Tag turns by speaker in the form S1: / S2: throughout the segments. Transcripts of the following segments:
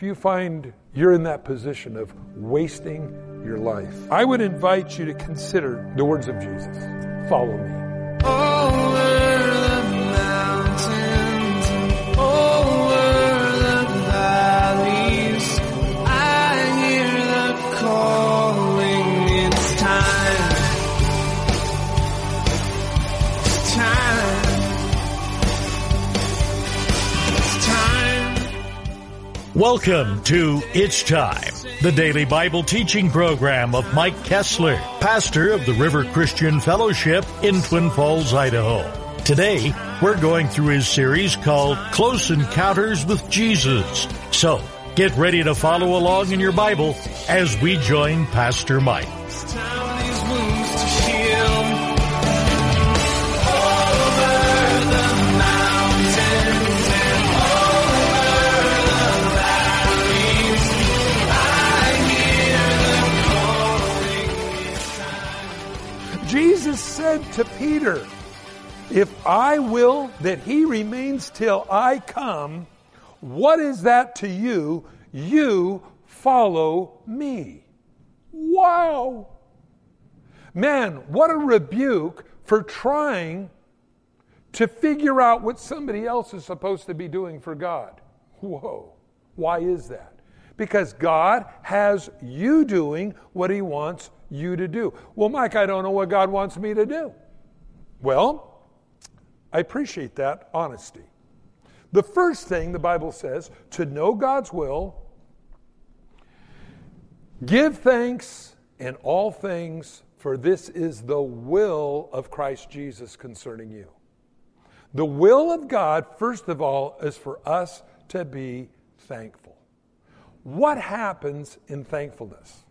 S1: if you find you're in that position of wasting your life, I would invite you to consider the words of Jesus. Follow me.
S2: Over
S3: Welcome to It's Time, the daily Bible teaching program of Mike Kestler, pastor of the River Christian Fellowship in Twin Falls, Idaho. Today, we're going through his series called Close Encounters with Jesus. So, get ready to follow along in your Bible as we join Pastor Mike.
S1: Said to Peter, If I will that he remains till I come, what is that to you? You follow me. Wow. Man, what a rebuke for trying to figure out what somebody else is supposed to be doing for God. Whoa. Why is that? Because God has you doing what He wants you to do. Well, Mike, I don't know what God wants me to do. Well, I appreciate that honesty. The first thing the Bible says to know God's will, give thanks in all things, for this is the will of Christ Jesus concerning you. The will of God, first of all, is for us to be thankful. What happens in thankfulness?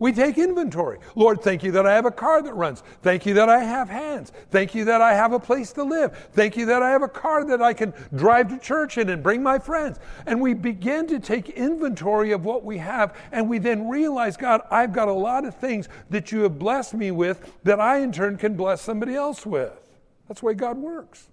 S1: We take inventory. Lord, thank you that I have a car that runs. Thank you that I have hands. Thank you that I have a place to live. Thank you that I have a car that I can drive to church in and bring my friends. And we begin to take inventory of what we have, and we then realize, God, I've got a lot of things that you have blessed me with that I in turn can bless somebody else with. That's the way God works.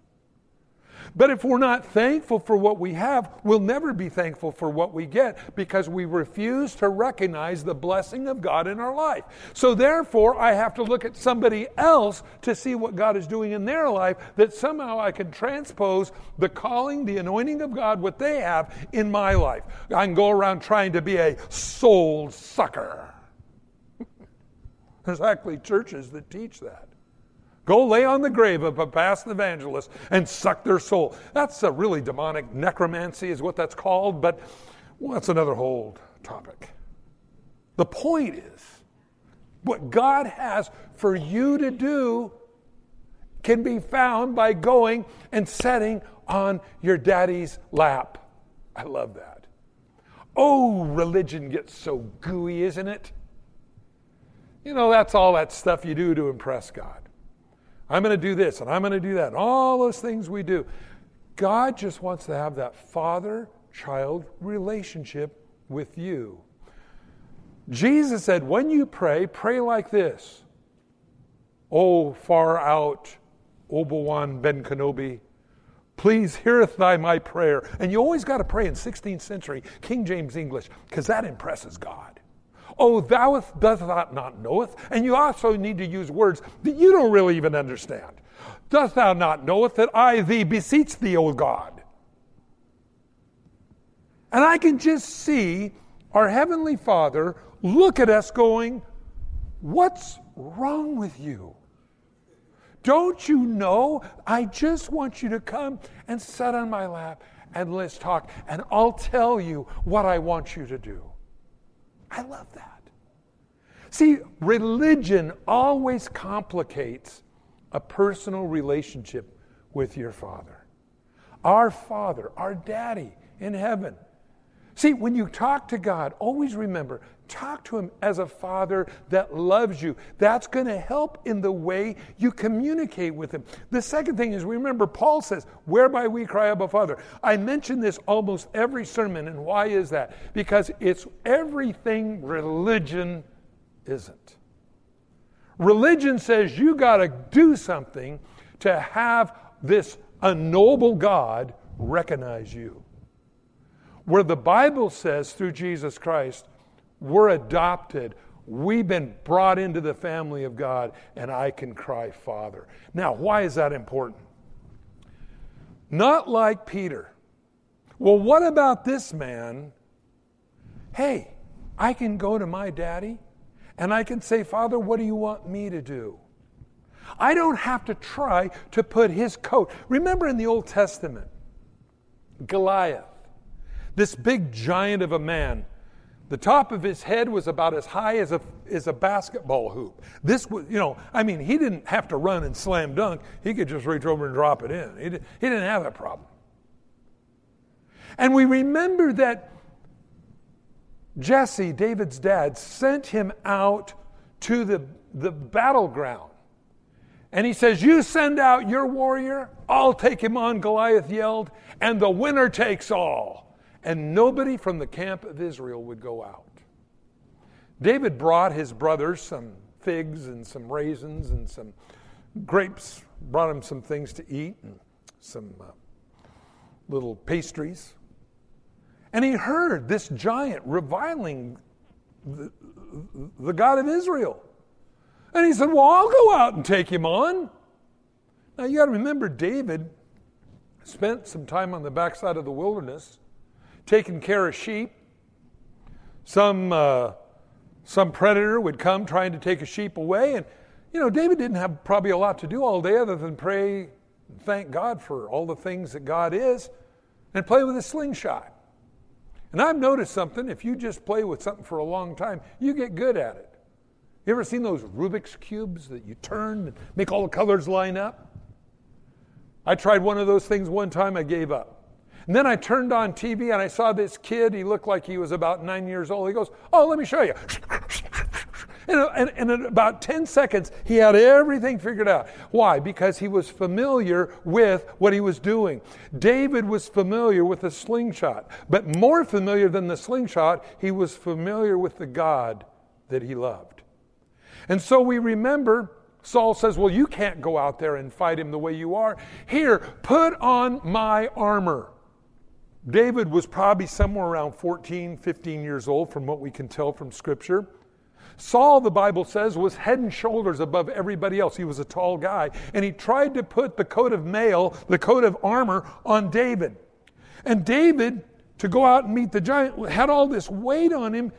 S1: But if we're not thankful for what we have, we'll never be thankful for what we get because we refuse to recognize the blessing of God in our life. So therefore, I have to look at somebody else to see what God is doing in their life that somehow I can transpose the calling, the anointing of God, what they have in my life. I can go around trying to be a soul sucker. There's actually churches that teach that. Go lay on the grave of a past evangelist and suck their soul. That's a really demonic necromancy, is what that's called, but well, that's another whole topic. The point is, what God has for you to do can be found by going and setting on your daddy's lap. I love that. Oh, religion gets so gooey, isn't it? You know, that's all that stuff you do to impress God. I'm going to do this and I'm going to do that. And all those things we do. God just wants to have that father child relationship with you. Jesus said, when you pray, pray like this. Oh, far out, Obi-Wan Ben Kenobi, please heareth thy my prayer. And you always got to pray in 16th century King James English because that impresses God. Oh, thou dost not knoweth. And you also need to use words that you don't really even understand. Dost thou not knoweth that I thee beseech thee, O God? And I can just see our Heavenly Father look at us going, What's wrong with you? Don't you know? I just want you to come and sit on my lap and let's talk, and I'll tell you what I want you to do. I love that. See, religion always complicates a personal relationship with your Father. Our Father, our Daddy in heaven. See, when you talk to God, always remember talk to Him as a Father that loves you. That's going to help in the way you communicate with Him. The second thing is remember, Paul says, whereby we cry, Abba, Father. I mention this almost every sermon, and why is that? Because it's everything religion isn't. Religion says you got to do something to have this unknowable God recognize you. where the Bible says through Jesus Christ, we're adopted. We've been brought into the family of God, and I can cry, Father. Now, why is that important? Not like Peter. Well, what about this man? Hey, I can go to my daddy and I can say, Father, what do you want me to do? I don't have to try to put his coat. Remember in the Old Testament, Goliath, this big giant of a man. The top of his head was about as high as a, as a basketball hoop. This was, you know, I mean, he didn't have to run and slam dunk. He could just reach over and drop it in. He, did, he didn't have that problem. And we remember that Jesse, David's dad, sent him out to the, the battleground. And he says, You send out your warrior, I'll take him on, Goliath yelled, and the winner takes all. And nobody from the camp of Israel would go out. David brought his brothers some figs and some raisins and some grapes, brought him some things to eat and some uh, little pastries. And he heard this giant reviling the, the God of Israel. And he said, Well, I'll go out and take him on. Now you got to remember, David spent some time on the backside of the wilderness taking care of sheep. Some, uh, some predator would come trying to take a sheep away. And, you know, David didn't have probably a lot to do all day other than pray and thank God for all the things that God is and play with a slingshot. And I've noticed something if you just play with something for a long time, you get good at it. You ever seen those Rubik's Cubes that you turn and make all the colors line up? I tried one of those things one time, I gave up. And then I turned on TV and I saw this kid. He looked like he was about nine years old. He goes, Oh, let me show you. And, and, in about 10 seconds, he had everything figured out. Why? Because he was familiar with what he was doing. David was familiar with the slingshot, but more familiar than the slingshot, he was familiar with the God that he loved. And so we remember Saul says, Well, you can't go out there and fight him the way you are. Here, put on my armor. David was probably somewhere around 14, 15 years old, from what we can tell from Scripture. Saul, the Bible says, was head and shoulders above everybody else. He was a tall guy. And he tried to put the coat of mail, the coat of armor, on David. And David, to go out and meet the giant, had all this weight on him,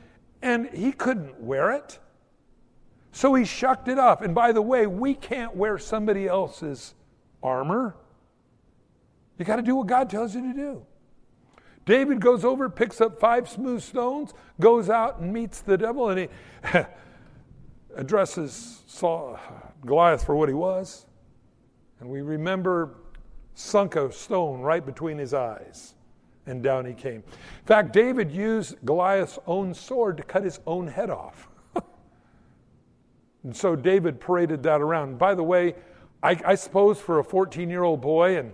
S1: and he couldn't wear it. So he shucked it off. And by the way, we can't wear somebody else's armor. You got to do what God tells you to do. David goes over, picks up five smooth stones, goes out and meets the devil, and he addresses Saul, Goliath for what he was. And we remember sunk a stone right between his eyes, and down he came. In fact, David used Goliath's own sword to cut his own head off. and so David paraded that around. By the way, I, I suppose for a 14 year old boy and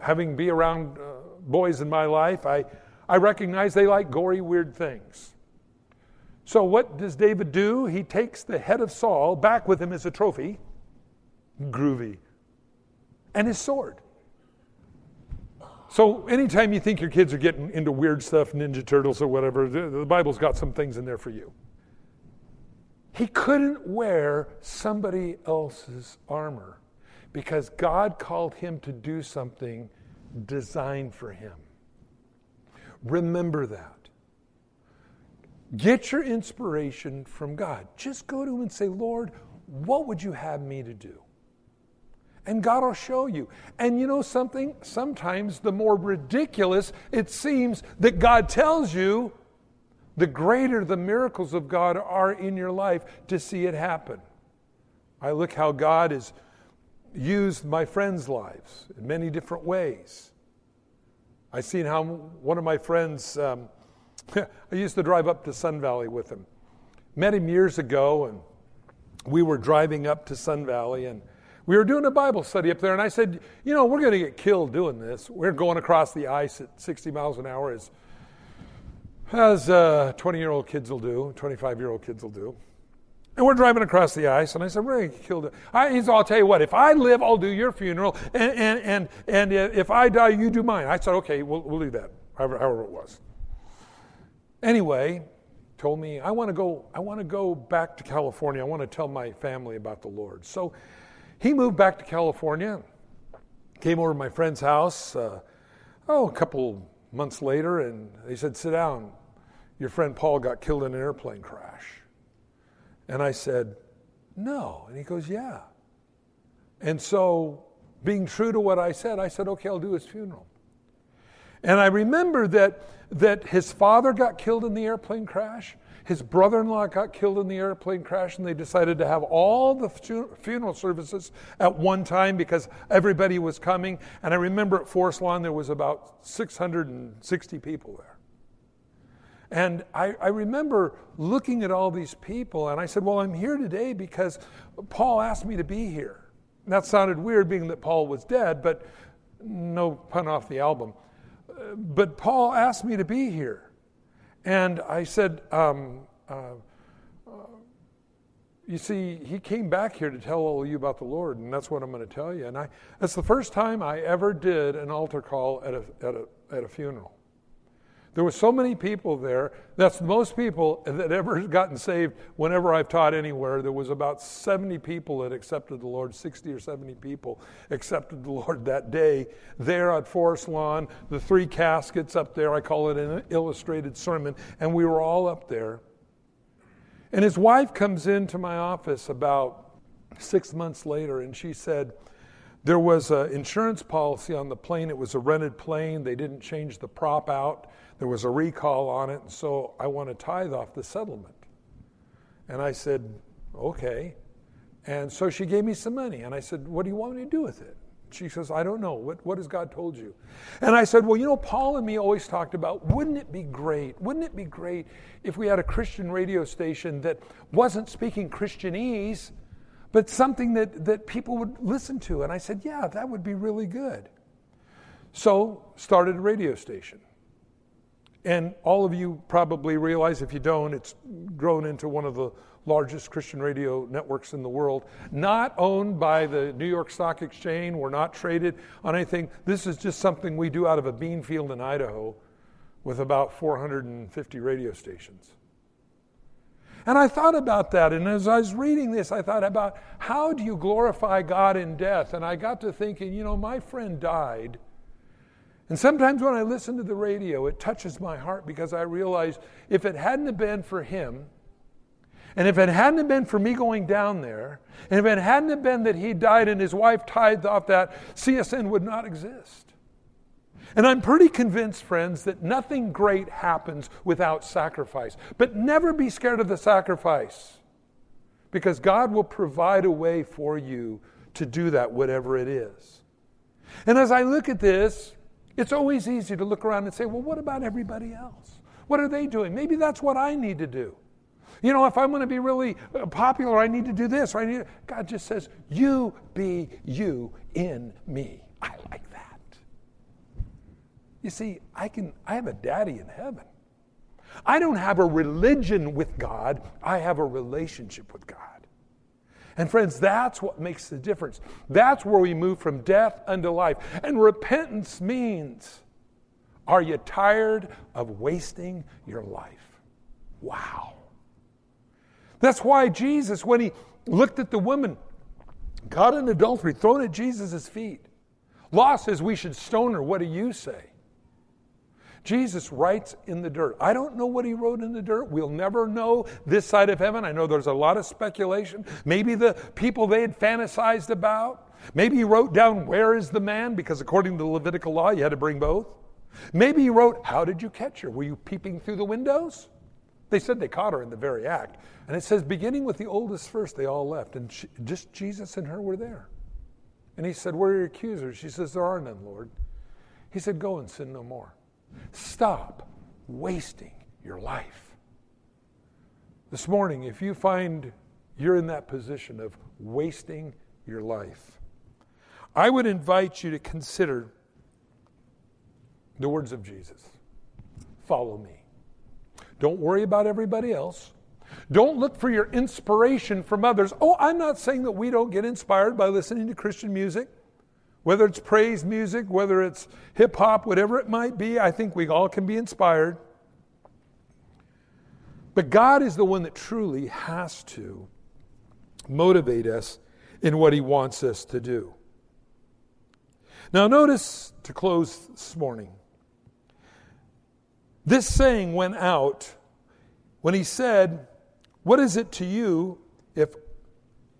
S1: having be around uh, boys in my life, I, I recognize they like gory, weird things. So, what does David do? He takes the head of Saul back with him as a trophy, groovy, and his sword. So, anytime you think your kids are getting into weird stuff, Ninja Turtles or whatever, the, Bible's got some things in there for you. He couldn't wear somebody else's armor because God called him to do something designed for him. Remember that. Get your inspiration from God. Just go to Him and say, Lord, what would you have me to do? And God will show you. And you know something? Sometimes the more ridiculous it seems that God tells you, the greater the miracles of God are in your life to see it happen. I look how God has used my friends' lives in many different ways. I've seen how one of my friends, um, I used to drive up to Sun Valley with him. Met him years ago, and we were driving up to Sun Valley, and we were doing a Bible study up there. And I said, You know, we're going to get killed doing this. We're going across the ice at 60 miles an hour, as, as 20 uh, year old kids will do, 25 year old kids will do. And we're driving across the ice, and I said, get killed. I, he said, I'll tell you what, if I live, I'll do your funeral, and, and, and, and if I die, you do mine. I said, Okay, we'll, we'll do that, however, however it was. anyway, told me, I want to go, I want to go back to California. I want to tell my family about the Lord. So he moved back to California, came over to my friend's house, uh, oh, a couple months later, and they said, Sit down. Your friend Paul got killed in an airplane crash. And I said, No. And he goes, Yeah. And so, being true to what I said, I said, Okay, I'll do his funeral. And I remember that, that his father got killed in the airplane crash. His brother in law got killed in the airplane crash, and they decided to have all the fu- funeral services at one time because everybody was coming. And I remember at Forest Lawn, there was about 660 people there. And I, I, remember looking at all these people, and I said, Well, I'm here today because Paul asked me to be here. And that sounded weird, being that Paul was dead, but no pun off the album. But Paul asked me to be here. And I said, um, uh, uh, You see, he came back here to tell all of you about the Lord, and that's what I'm going to tell you. And I, that's the first time I ever did an altar call at a, at a, at a funeral. There were so many people there. That's most people that ever gotten saved whenever I've taught anywhere. There was about 70 people that accepted the Lord, 60 or 70 people accepted the Lord that day there at Forest Lawn. The three caskets up there, I call it an illustrated sermon, and we were all up there. And his wife comes into my office about six months later, and she said, there was an insurance policy on the plane. It was a rented plane. They didn't change the prop out. There was a recall on it, and so I want to tithe off the settlement. And I said, okay. And so she gave me some money, and I said, what do you want me to do with it? She says, I don't know. What, what has God told you? And I said, Well, you know, Paul and me always talked about wouldn't it be great? Wouldn't it be great if we had a Christian radio station that wasn't speaking Christianese, but something that, that people would listen to? And I said, Yeah, that would be really good. So, started a radio station. And all of you probably realize, if you don't, it's grown into one of the largest Christian radio networks in the world. Not owned by the New York Stock Exchange. We're not traded on anything. This is just something we do out of a bean field in Idaho with about 450 radio stations. And I thought about that. And as I was reading this, I thought about how do you glorify God in death? And I got to thinking, you know, my friend died and sometimes when I listen to the radio, it touches my heart because I realize if it hadn't been for him, and if it hadn't been for me going down there, and if it hadn't been that he died and his wife tithed off that, CSN would not exist. And I'm pretty convinced, friends, that nothing great happens without sacrifice. But never be scared of the sacrifice because God will provide a way for you to do that, whatever it is. And as I look at this, it's always easy to look around and say, well, what about everybody else? What are they doing? Maybe that's what I need to do. You know, if I'm going to be really uh, popular, I need to do this. Or I need. To... God just says, "You be you in me." I like. You see, I can. I have a daddy in heaven. I don't have a religion with God. I have a relationship with God. And friends, that's what makes the difference. That's where we move from death unto life. And repentance means are you tired of wasting your life? Wow. That's why Jesus, when he looked at the woman caught in adultery, thrown at Jesus' feet, Law says we should stone her. What do you say? Jesus writes in the dirt. I don't know what he wrote in the dirt. We'll never know this side of heaven. I know there's a lot of speculation. Maybe the people they had fantasized about. Maybe he wrote down, Where is the man? Because according to the Levitical law, you had to bring both. Maybe he wrote, How did you catch her? Were you peeping through the windows? They said they caught her in the very act. And it says, beginning with the oldest first, they all left. And she, just Jesus and her were there. And he said, Where are your accusers? She says, There are none, Lord. He said, Go and sin no more. Stop wasting your life. This morning, if you find you're in that position of wasting your life, I would invite you to consider the words of Jesus Follow me. Don't worry about everybody else. Don't look for your inspiration from others. Oh, I'm not saying that we don't get inspired by listening to Christian music. Whether it's praise music, whether it's hip hop, whatever it might be, I think we all can be inspired. But God is the one that truly has to motivate us in what He wants us to do. Now, notice to close this morning, this saying went out when He said, What is it to you if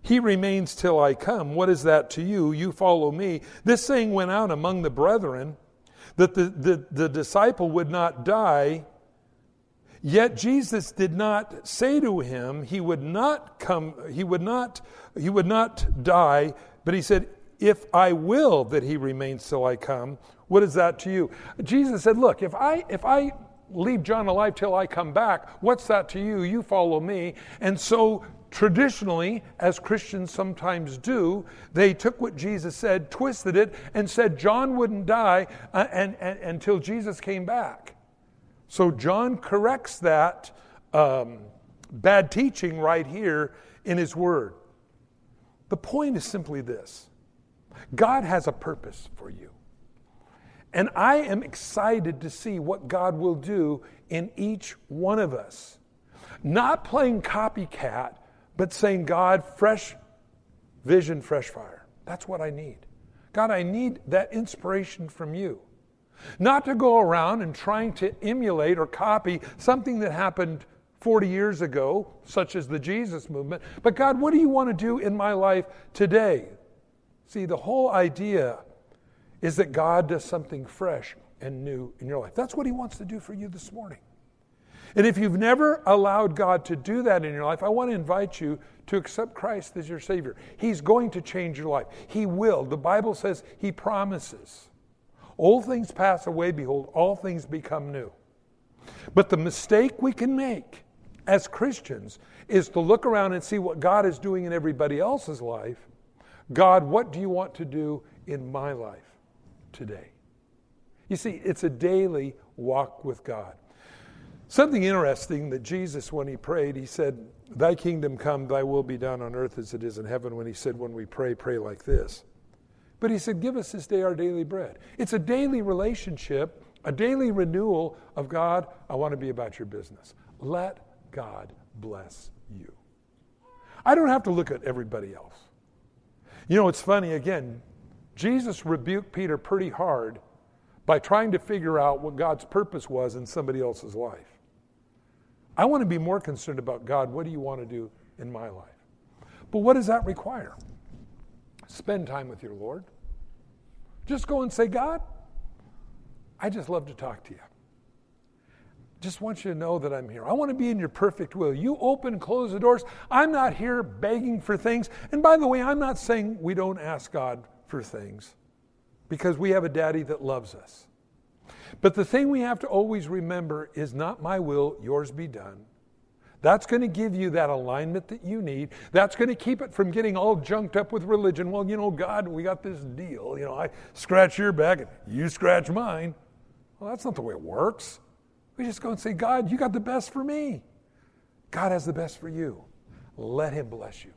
S1: he remains till I come. What is that to you? You follow me. This saying went out among the brethren that the, the, the disciple would not die. Yet Jesus did not say to him he would not come, he would not, he would not die, but he said, If I will that he remains till I come, what is that to you? Jesus said, Look, if I if I leave John alive till I come back, what's that to you? You follow me. And so traditionally, as Christians sometimes do, they took what Jesus said, twisted it, and said John wouldn't die uh, and, and, until Jesus came back. So John corrects that um, bad teaching right here in his word. The point is simply this God has a purpose for you. And I am excited to see what God will do in each one of us. Not playing copycat, but saying, God, fresh vision, fresh fire. That's what I need. God, I need that inspiration from you. Not to go around and trying to emulate or copy something that happened 40 years ago, such as the Jesus movement, but God, what do you want to do in my life today? See, the whole idea is that God does something fresh and new in your life. That's what He wants to do for you this morning. And if you've never allowed God to do that in your life, I want to invite you to accept Christ as your Savior. He's going to change your life. He will. The Bible says He promises. Old things pass away, behold, all things become new. But the mistake we can make as Christians is to look around and see what God is doing in everybody else's life. God, what do you want to do in my life today? You see, it's a daily walk with God. Something interesting that Jesus, when he prayed, he said, Thy kingdom come, thy will be done on earth as it is in heaven. When he said, When we pray, pray like this. But he said, Give us this day our daily bread. It's a daily relationship, a daily renewal of God. I want to be about your business. Let God bless you. I don't have to look at everybody else. You know, it's funny, again, Jesus rebuked Peter pretty hard by trying to figure out what God's purpose was in somebody else's life. I want to be more concerned about God, what do you want to do in my life? But what does that require? Spend time with your Lord. Just go and say, God, I just love to talk to you. Just want you to know that I'm here. I want to be in your perfect will. You open, close the doors. I'm not here begging for things. And by the way, I'm not saying we don't ask God for things because we have a daddy that loves us. But the thing we have to always remember is not my will, yours be done. That's going to give you that alignment that you need. That's going to keep it from getting all junked up with religion. Well, you know, God, we got this deal. You know, I scratch your back and you scratch mine. Well, that's not the way it works. We just go and say, God, you got the best for me. God has the best for you. Let Him bless you.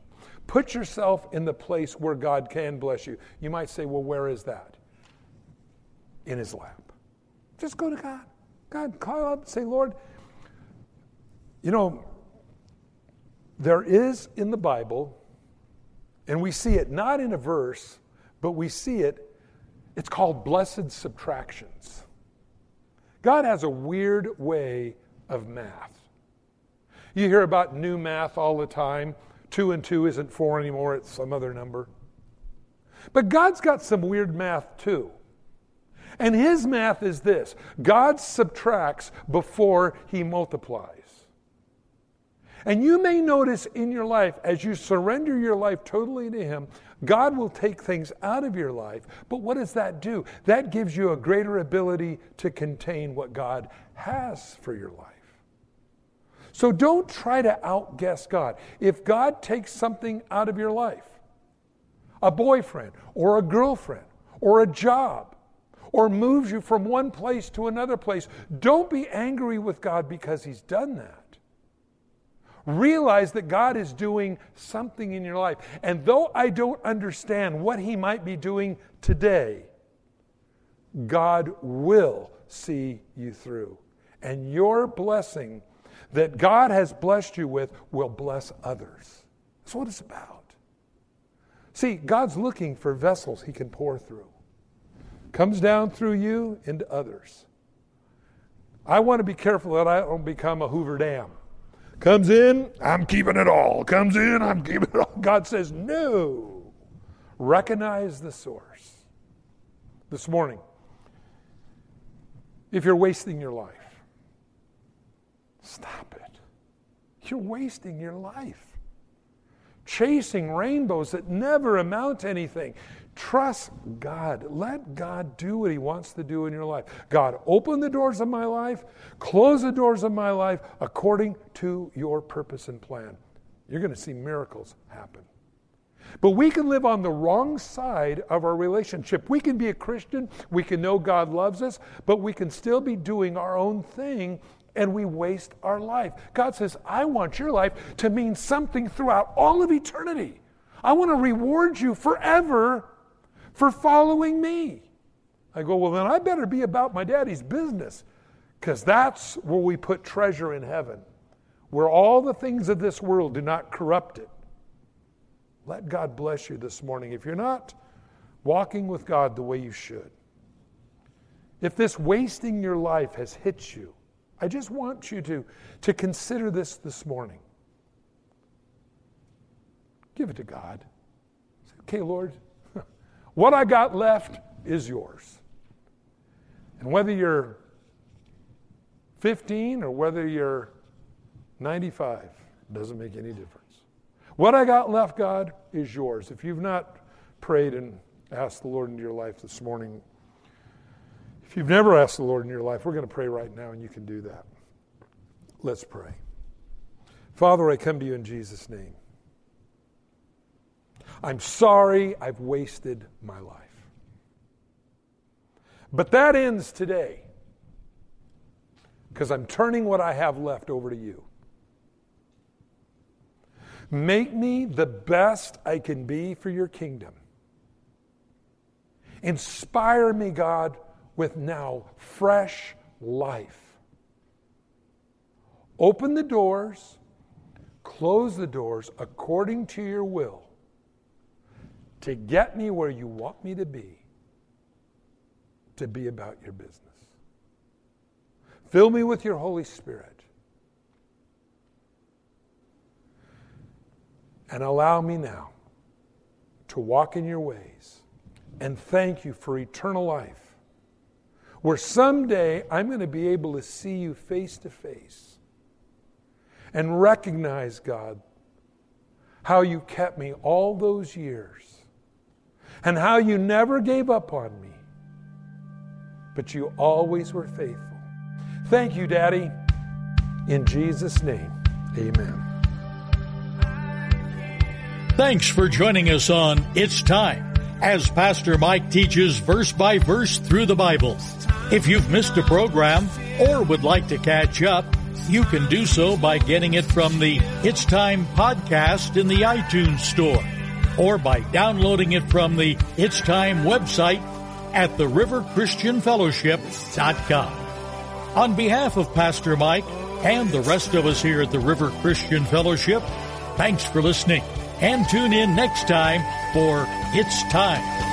S1: Put yourself in the place where God can bless you. You might say, well, where is that? In His lap. Just go to God. God, call up and say, Lord, you know, there is in the Bible, and we see it not in a verse, but we see it, it's called blessed subtractions. God has a weird way of math. You hear about new math all the time. Two and two isn't four anymore, it's some other number. But God's got some weird math too. And his math is this God subtracts before he multiplies. And you may notice in your life, as you surrender your life totally to Him, God will take things out of your life. But what does that do? That gives you a greater ability to contain what God has for your life. So don't try to outguess God. If God takes something out of your life, a boyfriend or a girlfriend or a job, or moves you from one place to another place. Don't be angry with God because He's done that. Realize that God is doing something in your life. And though I don't understand what He might be doing today, God will see you through. And your blessing, that God has blessed you with will bless others. That's what it's about. See, God's looking for vessels he can pour through. Comes down through you into others. I want to be careful that I don't become a Hoover Dam. Comes in, I'm keeping it all. Comes in, I'm keeping it all. God says, no. Recognize the source. This morning, if you're wasting your life, stop it. You're wasting your life. Chasing rainbows that never amount to anything. Trust God. Let God do what He wants to do in your life. God, open the doors of my life, close the doors of my life according to your purpose and plan. You're going to see miracles happen. But we can live on the wrong side of our relationship. We can be a Christian, we can know God loves us, but we can still be doing our own thing and we waste our life. God says, I want your life to mean something throughout all of eternity. I want to reward you forever for following me. I go, well, then I better be about my daddy's business because that's where we put treasure in heaven, where all the things of this world do not corrupt it. Let God bless you this morning. If you're not walking with God the way you should, if this wasting your life has hit you, I just want you to, to consider this this morning. Give it to God. Say, okay, Lord, what I got left is yours. And whether you're 15 or whether you're 95, doesn't make any difference. What I got left, God, is yours. If you've not prayed and asked the Lord into your life this morning, if you've never asked the Lord in your life, we're going to pray right now, and you can do that. Let's pray. Father, I come to you in Jesus' name. I'm sorry I've wasted my life. But that ends today because I'm turning what I have left over to you. Make me the best I can be for your kingdom. Inspire me, God, with now fresh life. Open the doors, close the doors according to your will to get me where you want me to be, to be about your business. Fill me with your Holy Spirit. And allow me now to walk in your ways. And thank you for eternal life, where someday I'm going to be able to see you face to face and recognize, God, how you kept me all those years and how you never gave up on me, but you always were faithful. Thank you, Daddy. In Jesus' name, amen.
S3: Thanks for joining us on It's Time as Pastor Mike teaches verse by verse through the Bible. If you've missed a program or would like to catch up, you can do so by getting it from the It's Time podcast in the iTunes Store or by downloading it from the It's Time website at theriverchristianfellowship.com. On behalf of Pastor Mike and the rest of us here at the River Christian Fellowship, thanks for listening and tune in next time for It's Time.